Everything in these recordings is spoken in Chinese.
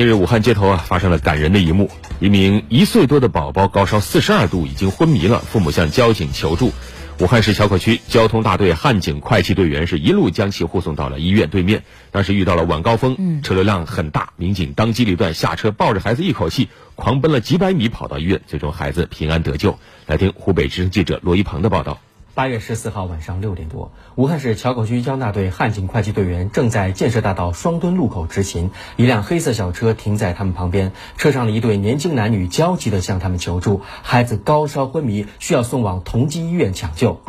近日，武汉街头啊发生了感人的一幕：一名一岁多的宝宝高烧四十二度，已经昏迷了，父母向交警求助。武汉市硚口区交通大队汉警快骑队员是一路将其护送到了医院对面。当时遇到了晚高峰，车流量很大，民警当机立断下车，抱着孩子一口气狂奔了几百米，跑到医院，最终孩子平安得救。来听湖北之声记者罗一鹏的报道。八月十四号晚上六点多，武汉市硚口区交大队汉警快骑队员正在建设大道双墩路口执勤，一辆黑色小车停在他们旁边，车上的一对年轻男女焦急地向他们求助，孩子高烧昏迷，需要送往同济医院抢救。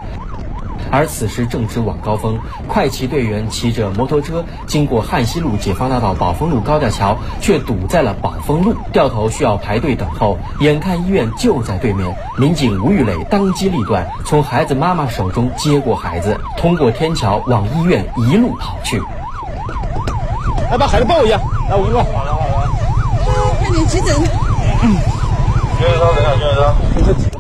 而此时正值晚高峰，快骑队员骑着摩托车经过汉西路解放大道宝丰路高架桥，却堵在了宝丰路，掉头需要排队等候。眼看医院就在对面，民警吴玉磊当机立断，从孩子妈妈手中接过孩子，通过天桥往医院一路跑去。来把孩子抱一下，来我给你抱。好了好了，快点急诊。急诊车，等下急诊车。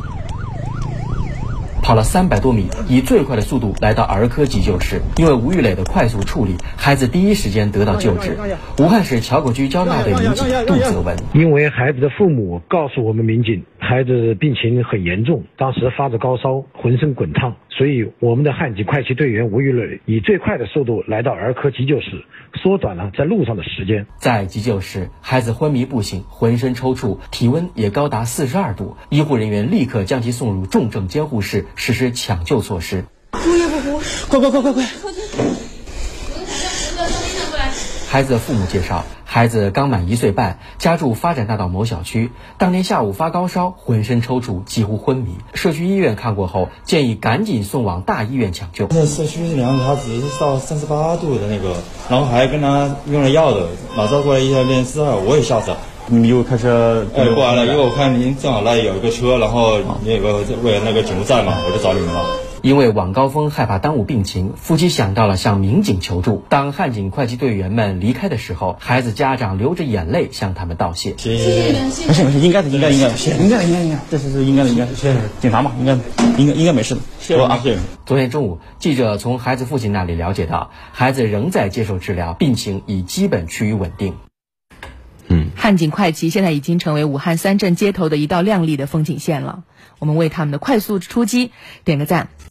跑了三百多米，以最快的速度来到儿科急救室。因为吴玉磊的快速处理，孩子第一时间得到救治。武汉市硚口区交大的民警杜泽文，因为孩子的父母告诉我们民警，孩子病情很严重，当时发着高烧，浑身滚烫，所以我们的汉警快骑队员吴玉磊以最快的速度来到儿科急救室，缩短了在路上的时间。在急救室，孩子昏迷不醒，浑身抽搐，体温也高达四十二度，医护人员立刻将其送入重症监护室。实施抢救措施，哭也不哭，快快快快快！孩子的父母介绍，孩子刚满一岁半，家住发展大道某小区。当天下午发高烧，浑身抽搐，几乎昏迷。社区医院看过后，建议赶紧送往大医院抢救。那社区量他只是到三十八度的那个，然后还跟他用了药的，马上过来一下练四二，我也吓死了。你们又开车过来了，因为我看您正好那有一个车，然后那个为了那个警务站嘛，我就找你们了。因为晚高峰害怕耽误病情，夫妻想到了向民警求助。当汉警快骑队员们离开的时候，孩子家长流着眼泪向他们道谢。谢谢，没事没事，应该的应该应该，应该应该应该，这是是应该的应该。谢谢警察嘛，应该应该应该没事的。谢谢啊，谢谢。昨天中午，记者从孩子父亲那里了解到，孩子仍在接受治疗，病情已基本趋于稳定。汉警快骑现在已经成为武汉三镇街头的一道亮丽的风景线了，我们为他们的快速出击点个赞。